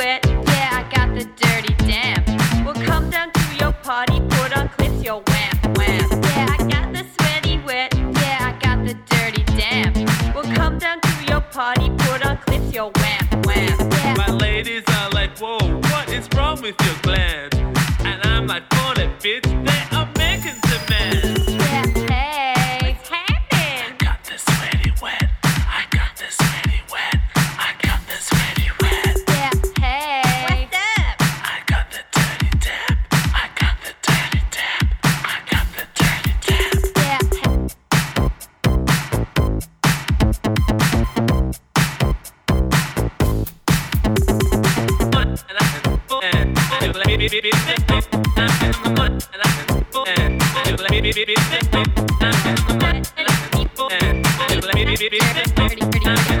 it. Yeah, I got the dirty damp. We'll come down to your party, put on clips, your wham wham. Yeah, I got the sweaty wet. Yeah, I got the dirty damp. We'll come down to your party, put on clips, your wham wham. Yeah. My ladies are like, whoa, what is wrong with your glands? And I'm like, on it, bitch, that Dirty, dirty, dirty.